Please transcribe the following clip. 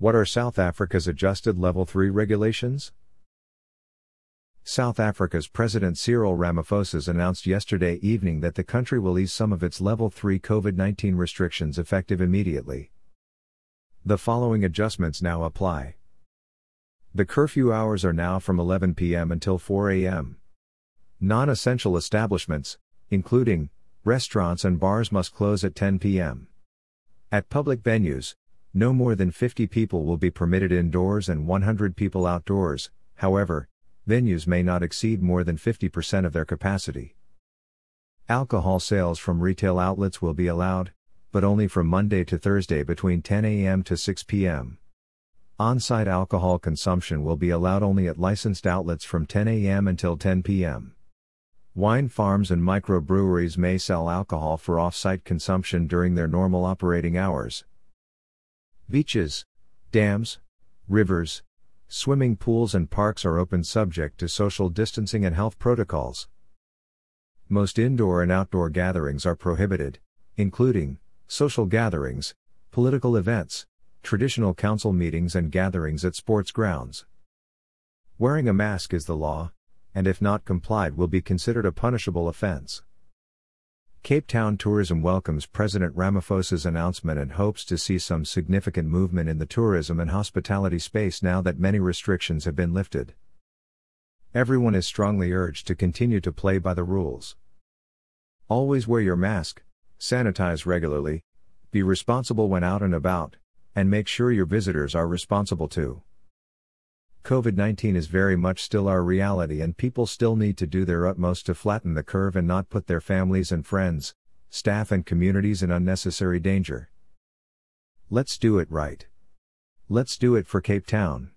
What are South Africa's adjusted Level 3 regulations? South Africa's President Cyril Ramaphosa announced yesterday evening that the country will ease some of its Level 3 COVID 19 restrictions effective immediately. The following adjustments now apply. The curfew hours are now from 11 p.m. until 4 a.m. Non essential establishments, including restaurants and bars, must close at 10 p.m. At public venues, no more than 50 people will be permitted indoors and 100 people outdoors, however, venues may not exceed more than 50% of their capacity. Alcohol sales from retail outlets will be allowed, but only from Monday to Thursday between 10 a.m. to 6 p.m. On site alcohol consumption will be allowed only at licensed outlets from 10 a.m. until 10 p.m. Wine farms and microbreweries may sell alcohol for off site consumption during their normal operating hours. Beaches, dams, rivers, swimming pools, and parks are open subject to social distancing and health protocols. Most indoor and outdoor gatherings are prohibited, including social gatherings, political events, traditional council meetings, and gatherings at sports grounds. Wearing a mask is the law, and if not complied, will be considered a punishable offense. Cape Town Tourism welcomes President Ramaphosa's announcement and hopes to see some significant movement in the tourism and hospitality space now that many restrictions have been lifted. Everyone is strongly urged to continue to play by the rules. Always wear your mask, sanitize regularly, be responsible when out and about, and make sure your visitors are responsible too. COVID 19 is very much still our reality, and people still need to do their utmost to flatten the curve and not put their families and friends, staff, and communities in unnecessary danger. Let's do it right. Let's do it for Cape Town.